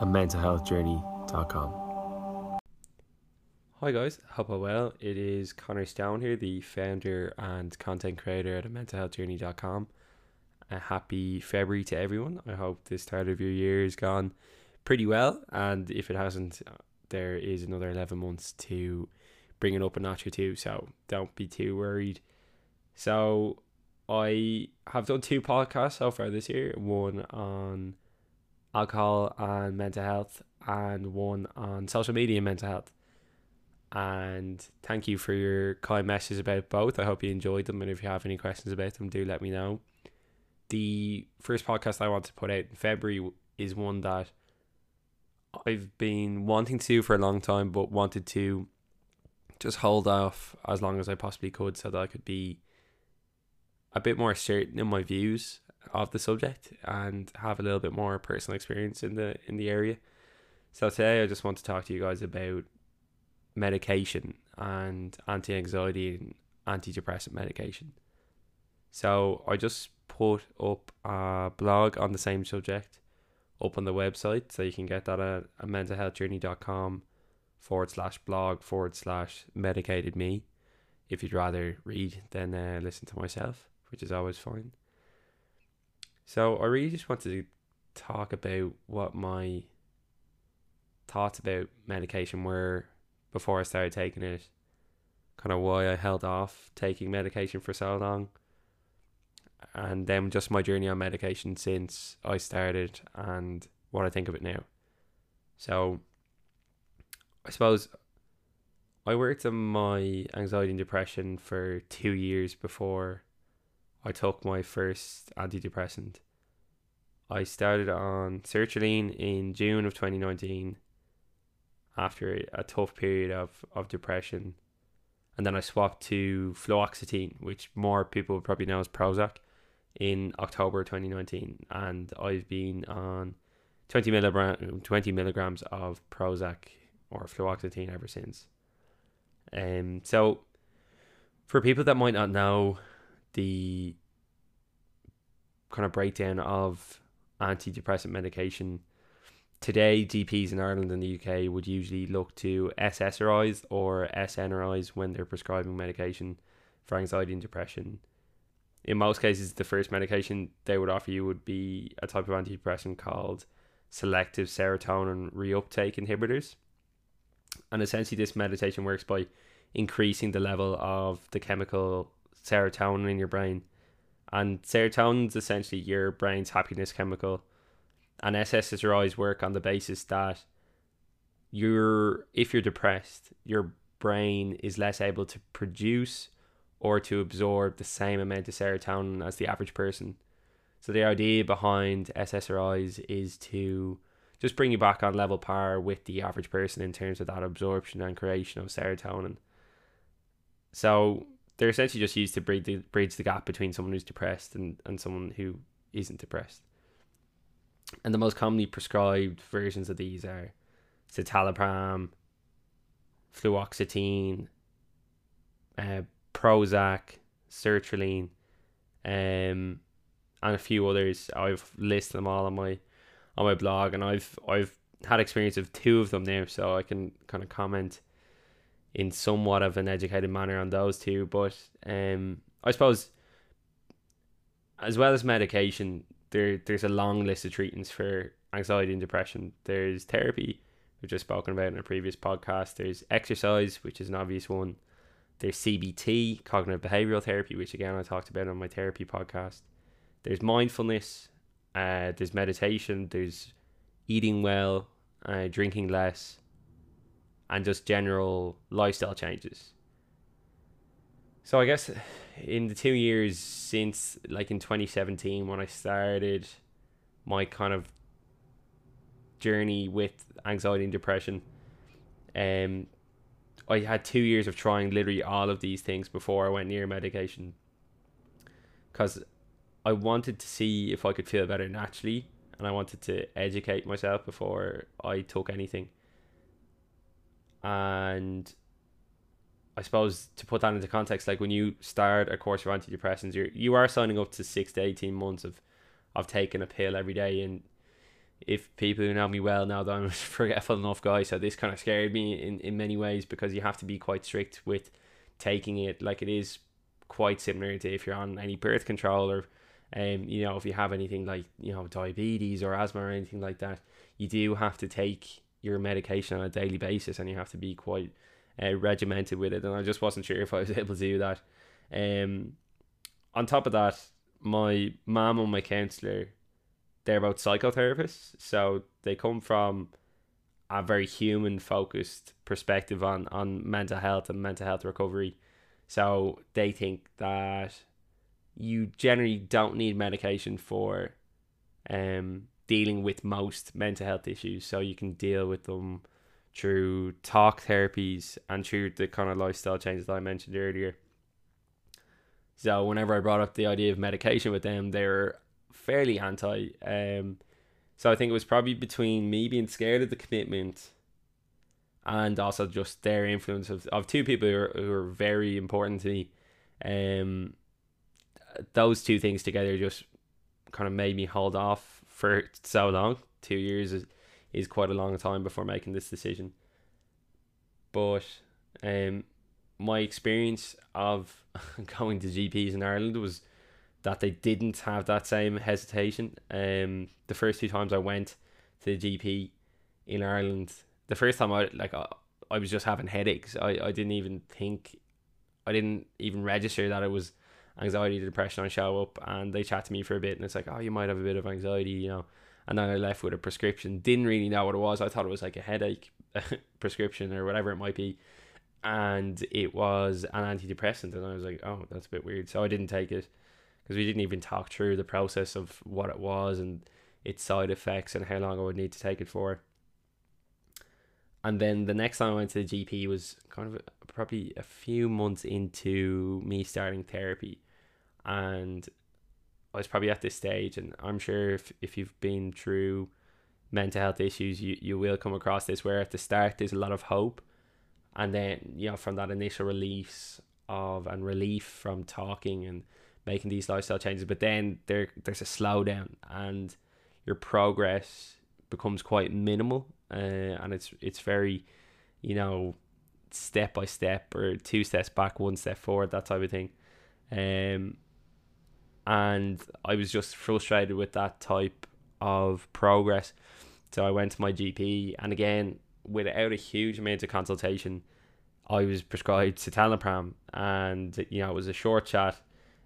and mentalhealthjourney.com. Hi guys, hope all well. It is Conor Stone here, the founder and content creator at mentalhealthjourney.com. A happy February to everyone. I hope the start of your year has gone pretty well, and if it hasn't, uh, there is another 11 months to bring it up a notch or two, so don't be too worried. So, I have done two podcasts so far this year one on alcohol and mental health, and one on social media and mental health and thank you for your kind messages about both. I hope you enjoyed them, and if you have any questions about them, do let me know. The first podcast I want to put out in February is one that I've been wanting to for a long time, but wanted to just hold off as long as I possibly could so that I could be a bit more certain in my views of the subject and have a little bit more personal experience in the in the area. So today I just want to talk to you guys about medication and anti anxiety and antidepressant medication. So I just put up a blog on the same subject up on the website. So you can get that at, at mentalhealthjourney.com forward slash blog forward slash medicated me if you'd rather read than uh, listen to myself, which is always fine. So I really just wanted to talk about what my thoughts about medication were before I started taking it, kind of why I held off taking medication for so long, and then just my journey on medication since I started and what I think of it now. So, I suppose I worked on my anxiety and depression for two years before I took my first antidepressant. I started on sertraline in June of 2019 after a tough period of, of depression. And then I swapped to fluoxetine, which more people probably know as Prozac, in October 2019. And I've been on 20, milligram, 20 milligrams of Prozac or fluoxetine ever since. Um, so, for people that might not know the kind of breakdown of antidepressant medication, today GPs in Ireland and the UK would usually look to SSRIs or SNRIs when they're prescribing medication for anxiety and depression. In most cases, the first medication they would offer you would be a type of antidepressant called selective serotonin reuptake inhibitors. And essentially, this meditation works by increasing the level of the chemical serotonin in your brain. And serotonin is essentially your brain's happiness chemical and SSRIs work on the basis that you're if you're depressed, your brain is less able to produce or to absorb the same amount of serotonin as the average person. So the idea behind SSRIs is to just bring you back on level par with the average person in terms of that absorption and creation of serotonin. So they're essentially just used to bridge the, bridge the gap between someone who's depressed and, and someone who isn't depressed. And the most commonly prescribed versions of these are citalopram, fluoxetine, uh, Prozac, sertraline, um, and a few others. I've listed them all on my on my blog, and I've I've had experience of two of them now, so I can kind of comment in somewhat of an educated manner on those two. But um, I suppose as well as medication, there there's a long list of treatments for anxiety and depression. There's therapy, which I've spoken about in a previous podcast. There's exercise, which is an obvious one. There's CBT, cognitive behavioral therapy, which again I talked about on my therapy podcast. There's mindfulness. Uh, there's meditation. There's eating well, uh, drinking less, and just general lifestyle changes. So I guess in the two years since, like in 2017, when I started my kind of journey with anxiety and depression, um, I had two years of trying literally all of these things before I went near medication. Because I wanted to see if I could feel better naturally, and I wanted to educate myself before I took anything. And I suppose to put that into context, like when you start a course of antidepressants, you're you are signing up to six to eighteen months of of taking a pill every day, and if people who know me well know that I'm a forgetful enough guy, so this kind of scared me in, in many ways because you have to be quite strict with taking it. Like it is quite similar to if you're on any birth control or, um, you know, if you have anything like you know diabetes or asthma or anything like that, you do have to take your medication on a daily basis, and you have to be quite uh, regimented with it. And I just wasn't sure if I was able to do that. Um, on top of that, my mom and my counselor they're both psychotherapists, so they come from a very human focused perspective on on mental health and mental health recovery. So they think that you generally don't need medication for um dealing with most mental health issues. So you can deal with them through talk therapies and through the kind of lifestyle changes that I mentioned earlier. So whenever I brought up the idea of medication with them, they were fairly anti. Um, so I think it was probably between me being scared of the commitment and also just their influence of, of two people who are, who are very important to me. Um, those two things together just kind of made me hold off for so long. Two years is, is quite a long time before making this decision. But um, my experience of going to GPs in Ireland was that they didn't have that same hesitation. Um, the first two times I went to the GP in Ireland, the first time I like I, I was just having headaches. I, I didn't even think, I didn't even register that it was anxiety, depression. I show up and they chat to me for a bit, and it's like, oh, you might have a bit of anxiety, you know. And then I left with a prescription. Didn't really know what it was. I thought it was like a headache prescription or whatever it might be. And it was an antidepressant, and I was like, oh, that's a bit weird. So I didn't take it because we didn't even talk through the process of what it was and its side effects and how long I would need to take it for. And then the next time I went to the GP was kind of probably a few months into me starting therapy. And I was probably at this stage, and I'm sure if, if you've been through mental health issues, you, you will come across this where at the start there's a lot of hope. And then, you know, from that initial release of and relief from talking and making these lifestyle changes. But then there there's a slowdown and your progress becomes quite minimal, uh, and it's it's very, you know, step by step or two steps back, one step forward, that type of thing. Um, and I was just frustrated with that type of progress. So I went to my GP, and again, without a huge amount of consultation, I was prescribed citalopram, and you know it was a short chat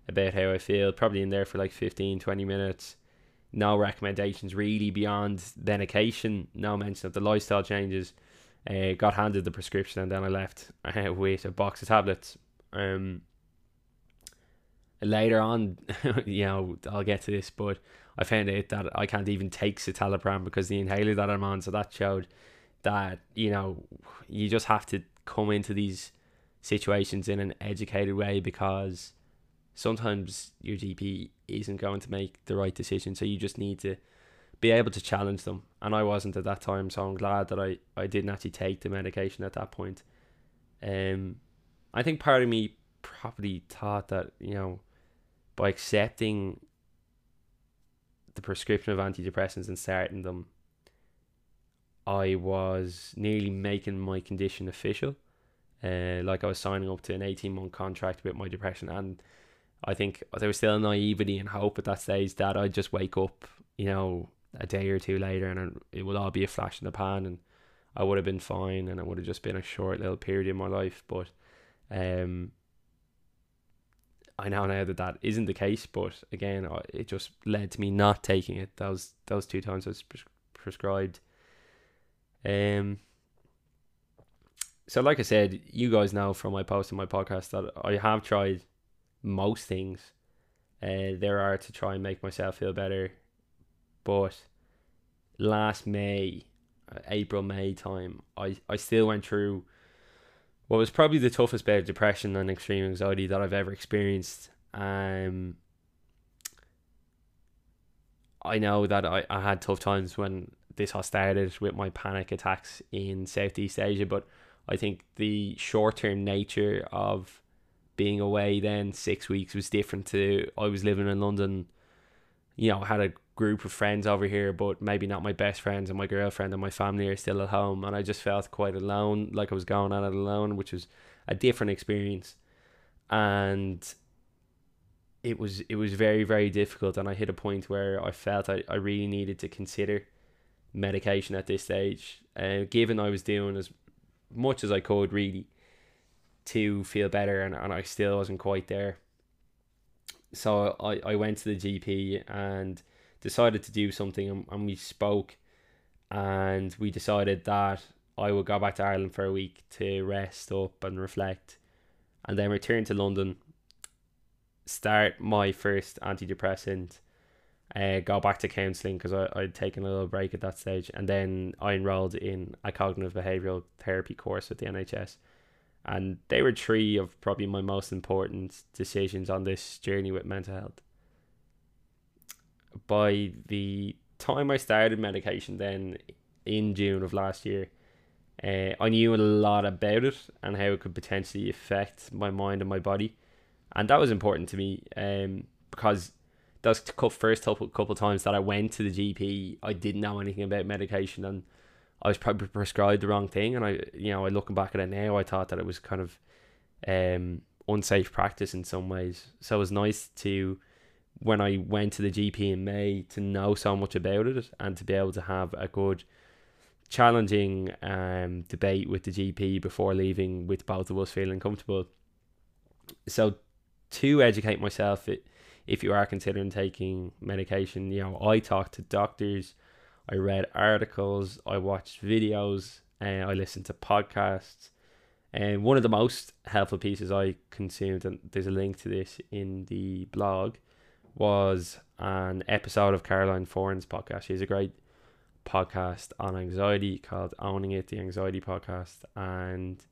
about how I feel, probably in there for like 15, 20 minutes. No recommendations really beyond medication, no mention of the lifestyle changes. Uh, got handed the prescription and then I left uh, with a box of tablets. Um, later on, you know, I'll get to this, but I found out that I can't even take citalopram because the inhaler that I'm on. So that showed that you know you just have to come into these situations in an educated way because sometimes your GP isn't going to make the right decision. So you just need to be able to challenge them. And I wasn't at that time, so I'm glad that I, I didn't actually take the medication at that point. Um, I think part of me probably thought that, you know, by accepting the prescription of antidepressants and starting them, I was nearly making my condition official. Uh, like I was signing up to an 18 month contract with my depression and I think there was still a naivety and hope at that stage that I'd just wake up, you know, a day or two later and it would all be a flash in the pan and I would have been fine and it would have just been a short little period in my life. But um, I now know now that that isn't the case. But again, it just led to me not taking it. Those those two times I was pres- prescribed. Um. So, like I said, you guys know from my post in my podcast that I have tried most things uh, there are to try and make myself feel better. But last May, uh, April, May time, I, I still went through what was probably the toughest bout of depression and extreme anxiety that I've ever experienced. Um, I know that I, I had tough times when this all started with my panic attacks in Southeast Asia, but I think the short term nature of being away then six weeks was different to I was living in London, you know, had a group of friends over here, but maybe not my best friends and my girlfriend and my family are still at home, and I just felt quite alone, like I was going at it alone, which was a different experience, and it was it was very very difficult, and I hit a point where I felt I, I really needed to consider medication at this stage, uh, given I was doing as much as I could really to feel better, and, and I still wasn't quite there. So I, I went to the GP and decided to do something and, and we spoke and we decided that I would go back to Ireland for a week to rest up and reflect and then return to London, start my first antidepressant, uh, go back to counselling because I'd taken a little break at that stage, and then I enrolled in a cognitive behavioural therapy course with the NHS. And they were three of probably my most important decisions on this journey with mental health by the time I started medication, then in June of last year, uh, I knew a lot about it and how it could potentially affect my mind and my body, and that was important to me. Um, because those first couple couple times that I went to the GP, I didn't know anything about medication, and I was probably prescribed the wrong thing. And I, you know, I looking back at it now, I thought that it was kind of um unsafe practice in some ways. So it was nice to when I went to the GP in May to know so much about it and to be able to have a good challenging um debate with the GP before leaving with both of us feeling comfortable. So to educate myself it, if you are considering taking medication, you know, I talked to doctors, I read articles, I watched videos, and uh, I listened to podcasts. And one of the most helpful pieces I consumed, and there's a link to this in the blog, was an episode of Caroline Foran's podcast. She has a great podcast on anxiety called Owning It, the Anxiety Podcast. And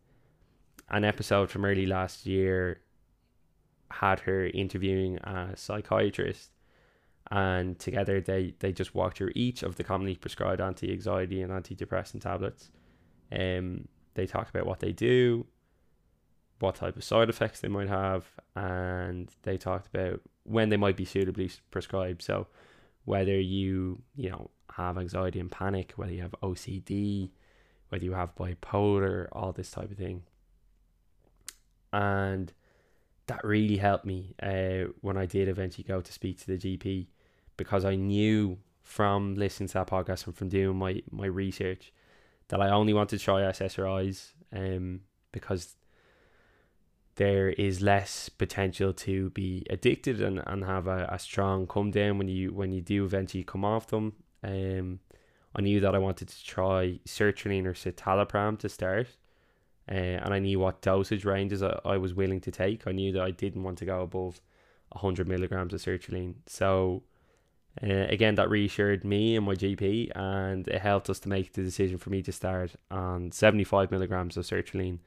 an episode from early last year had her interviewing a psychiatrist. And together they, they just walked through each of the commonly prescribed anti anxiety and antidepressant tablets. Um, they talked about what they do, what type of side effects they might have, and they talked about when they might be suitably prescribed. So whether you you know have anxiety and panic, whether you have OCD, whether you have bipolar, all this type of thing, and that really helped me uh, when I did eventually go to speak to the GP because I knew from listening to that podcast and from doing my, my research that I only wanted to try SSRIs um, because there is less potential to be addicted and, and have a, a strong come down when you when you do eventually come off them. Um, I knew that I wanted to try sertraline or citalopram to start, uh, and I knew what dosage ranges I, I was willing to take. I knew that I didn't want to go above 100 milligrams of sertraline. So, uh, again, that reassured me and my GP, and it helped us to make the decision for me to start on 75 milligrams of sertraline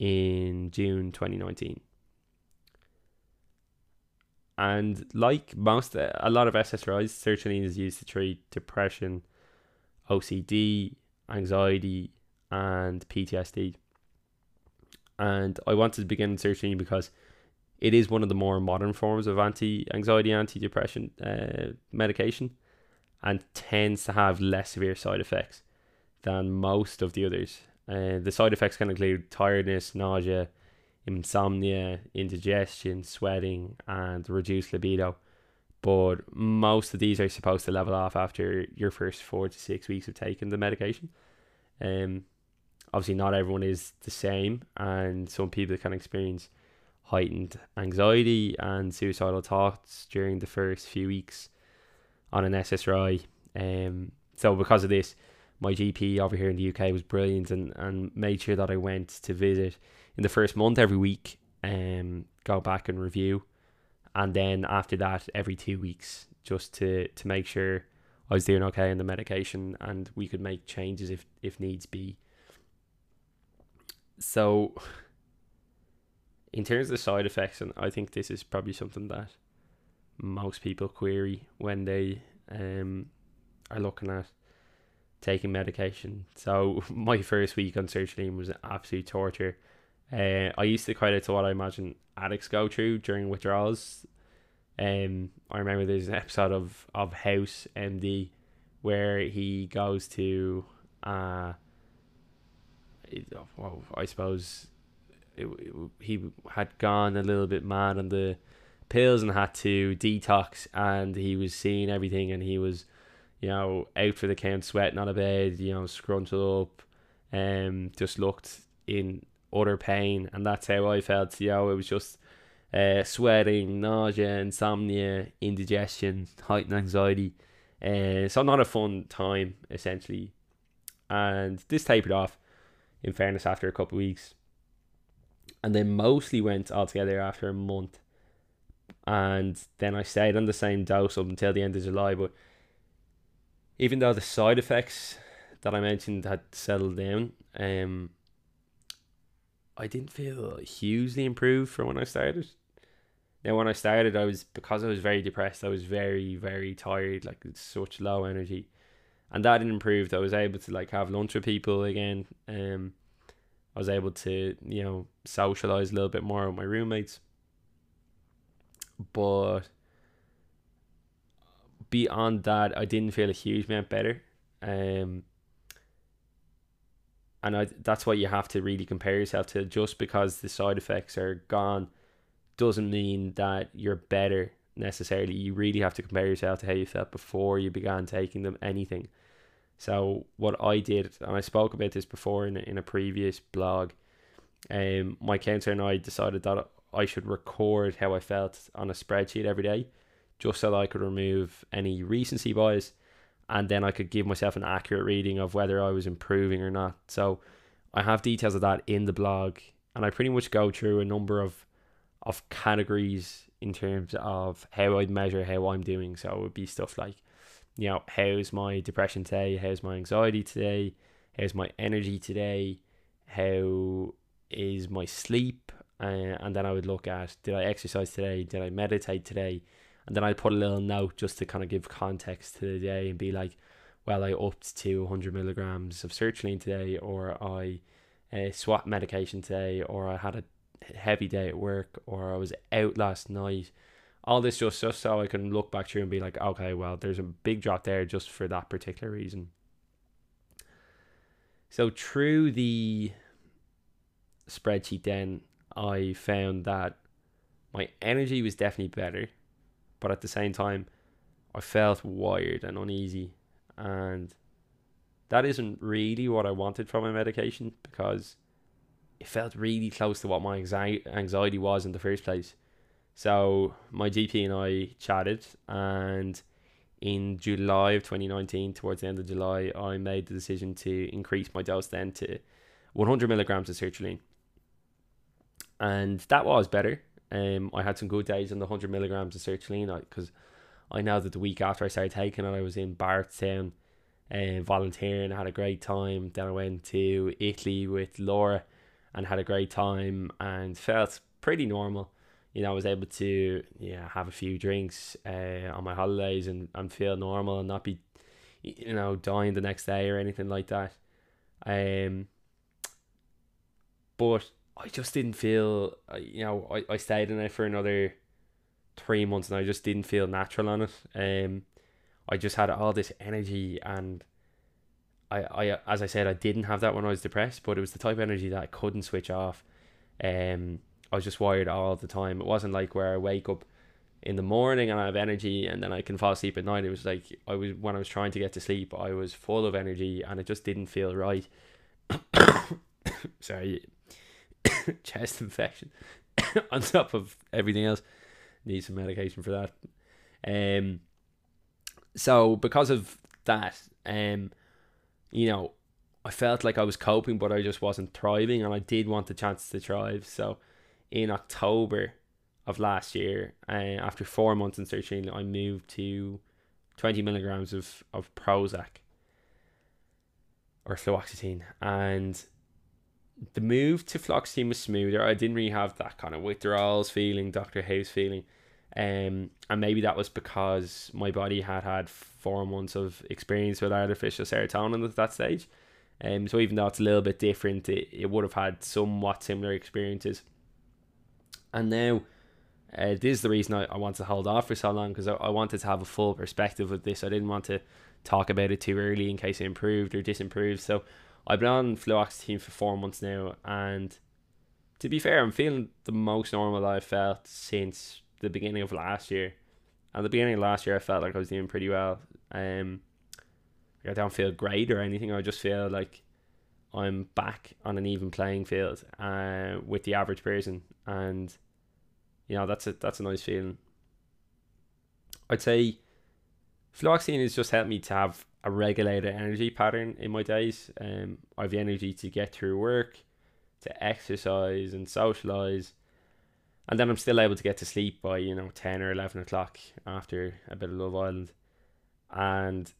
in June 2019. And like most, a lot of SSRIs, sertraline is used to treat depression, OCD, anxiety, and PTSD. And I wanted to begin sertraline because it is one of the more modern forms of anti-anxiety, anti-depression uh, medication, and tends to have less severe side effects than most of the others. Uh, the side effects can include tiredness, nausea, insomnia, indigestion, sweating, and reduced libido. But most of these are supposed to level off after your first four to six weeks of taking the medication. Um, obviously, not everyone is the same, and some people can experience heightened anxiety and suicidal thoughts during the first few weeks on an SSRI. Um, so because of this, my GP over here in the UK was brilliant and, and made sure that I went to visit in the first month every week, um, go back and review, and then after that every two weeks just to to make sure I was doing okay in the medication and we could make changes if if needs be. So, in terms of the side effects, and I think this is probably something that most people query when they um are looking at taking medication. So my first week on sertraline was an absolute torture. Uh, I used to credit it to what I imagine addicts go through during withdrawals. Um, I remember there's an episode of of House MD where he goes to uh, well, I suppose it, it, he had gone a little bit mad on the pills and had to detox, and he was seeing everything, and he was, you know, out for the count, sweating on a bed, you know, scrunched up, um, just looked in utter pain, and that's how I felt. You know, it was just uh, sweating, nausea, insomnia, indigestion, heightened anxiety. Uh, so not a fun time essentially, and this tapered off. In fairness, after a couple of weeks, and then mostly went altogether after a month, and then I stayed on the same dose up until the end of July. But even though the side effects that I mentioned had settled down, um, I didn't feel hugely improved from when I started. Now, when I started, I was because I was very depressed. I was very, very tired. Like such low energy, and that improved. I was able to like have lunch with people again. Um, I was able to you know socialize a little bit more with my roommates. But beyond that, I didn't feel a huge amount better. Um, and I, that's what you have to really compare yourself to. Just because the side effects are gone doesn't mean that you're better necessarily. You really have to compare yourself to how you felt before you began taking them anything. So what I did, and I spoke about this before in in a previous blog, um, my counselor and I decided that I should record how I felt on a spreadsheet every day, just so that I could remove any recency bias, and then I could give myself an accurate reading of whether I was improving or not. So I have details of that in the blog, and I pretty much go through a number of of categories in terms of how I'd measure how I'm doing. So it would be stuff like, you know, how's my depression today? How's my anxiety today? How's my energy today? How is my sleep? Uh, and then I would look at did I exercise today? Did I meditate today? And then I'd put a little note just to kind of give context to the day and be like, well, I upped to 100 milligrams of sertraline today, or I uh, swapped medication today, or I had a heavy day at work or I was out last night. All this just, just so I can look back through and be like, okay, well, there's a big drop there just for that particular reason. So through the spreadsheet, then I found that my energy was definitely better, but at the same time, I felt wired and uneasy, and that isn't really what I wanted from my medication because it felt really close to what my anxiety was in the first place. So my GP and I chatted, and in July of 2019, towards the end of July, I made the decision to increase my dose then to 100 milligrams of sertraline, and that was better. Um, I had some good days on the 100 milligrams of sertraline because I, know that the week after I started taking it, I was in Bardstown and uh, volunteering. I had a great time. Then I went to Italy with Laura and had a great time and felt pretty normal. You know, I was able to yeah have a few drinks uh, on my holidays and, and feel normal and not be you know dying the next day or anything like that. Um, but I just didn't feel you know I, I stayed in it for another three months and I just didn't feel natural on it. Um, I just had all this energy and I, I as I said, I didn't have that when I was depressed, but it was the type of energy that I couldn't switch off. Um, I was just wired all the time. It wasn't like where I wake up in the morning and I have energy and then I can fall asleep at night. It was like I was when I was trying to get to sleep, I was full of energy and it just didn't feel right. Sorry, chest infection on top of everything else. Need some medication for that. Um, so because of that, um, you know, I felt like I was coping, but I just wasn't thriving, and I did want the chance to thrive. So, in October of last year, uh, after four months in sertraline, I moved to twenty milligrams of of Prozac or fluoxetine, and the move to fluoxetine was smoother. I didn't really have that kind of withdrawals feeling, Doctor House feeling. Um, and maybe that was because my body had had four months of experience with artificial serotonin at that stage. Um, so even though it's a little bit different, it, it would have had somewhat similar experiences. And now, Uh, this is the reason I, I wanted to hold off for so long because I, I wanted to have a full perspective of this. I didn't want to talk about it too early in case it improved or disimproved. So I've been on team for four months now, and to be fair, I'm feeling the most normal I've felt since the beginning of last year. At the beginning of last year, I felt like I was doing pretty well. Um, I don't feel great or anything. I just feel like I'm back on an even playing field uh, with the average person, and you know that's a that's a nice feeling. I'd say fluoxetine has just helped me to have a regulated energy pattern in my days. Um, I have the energy to get through work, to exercise and socialize, and then I'm still able to get to sleep by you know ten or eleven o'clock after a bit of Love Island, and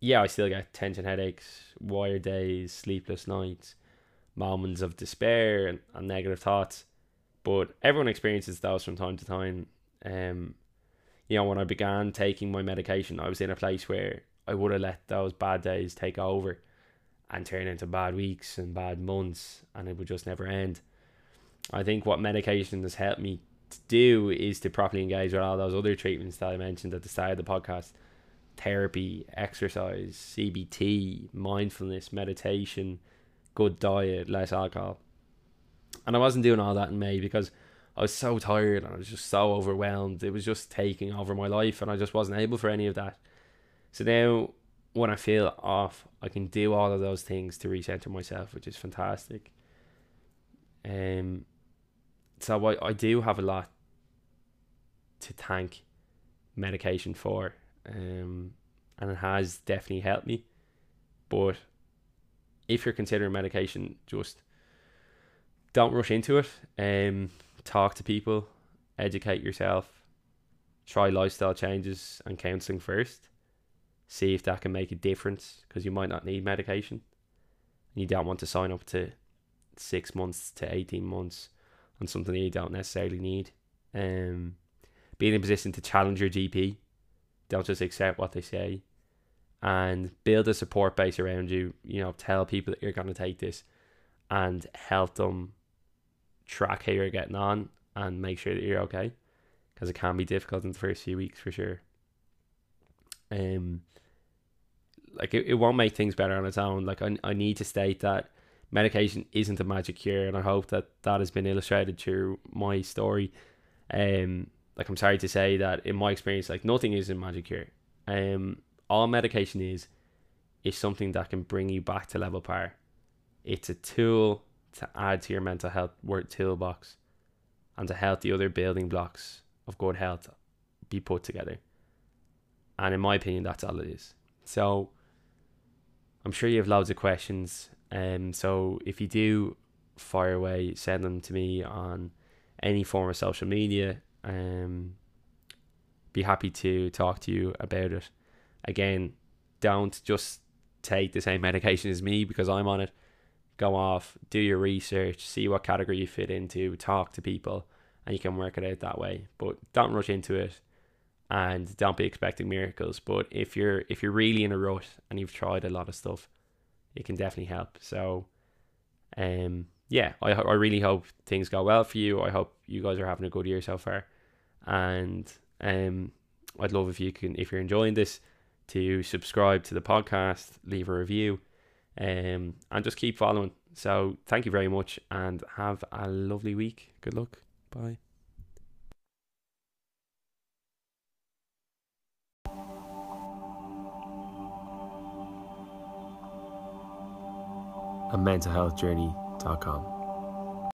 yeah, I still get tension headaches, wired days, sleepless nights, moments of despair and, and negative thoughts. But everyone experiences those from time to time. Um, you know, when I began taking my medication, I was in a place where I would have let those bad days take over and turn into bad weeks and bad months, and it would just never end. I think what medication has helped me to do is to properly engage with all those other treatments that I mentioned at the start of the podcast therapy, exercise, CBT, mindfulness, meditation, good diet, less alcohol. And I wasn't doing all that in May because I was so tired and I was just so overwhelmed. It was just taking over my life and I just wasn't able for any of that. So now when I feel off, I can do all of those things to recenter myself, which is fantastic. Um so I, I do have a lot to thank medication for um, and it has definitely helped me. But if you're considering medication, just don't rush into it. Um, talk to people, educate yourself, try lifestyle changes and counseling first. See if that can make a difference because you might not need medication. You don't want to sign up to six months to 18 months on something that you don't necessarily need. Um, being in a position to challenge your GP don't just accept what they say and build a support base around you. You know, tell people that you're going to take this and help them track how you're getting on and make sure that you're okay because it can be difficult in the first few weeks for sure. Um, like it, it won't make things better on its own. Like I, I need to state that medication isn't a magic cure, and I hope that that has been illustrated through my story. Um, like I'm sorry to say that in my experience, like nothing is a magic cure. Um, all medication is is something that can bring you back to level par. It's a tool to add to your mental health work toolbox, and to help the other building blocks of good health be put together. And in my opinion, that's all it is. So I'm sure you have loads of questions. Um, so if you do fire away, send them to me on any form of social media um, be happy to talk to you about it. Again, don't just take the same medication as me because I'm on it. Go off, do your research, see what category you fit into, talk to people, and you can work it out that way. But don't rush into it and don't be expecting miracles. But if you're if you're really in a rut and you've tried a lot of stuff, it can definitely help. So um yeah, I I really hope things go well for you. I hope you guys are having a good year so far and um, I'd love if you can, if you're enjoying this, to subscribe to the podcast, leave a review, um, and just keep following. So thank you very much, and have a lovely week. Good luck. Bye. A mentalhealthjourney.com.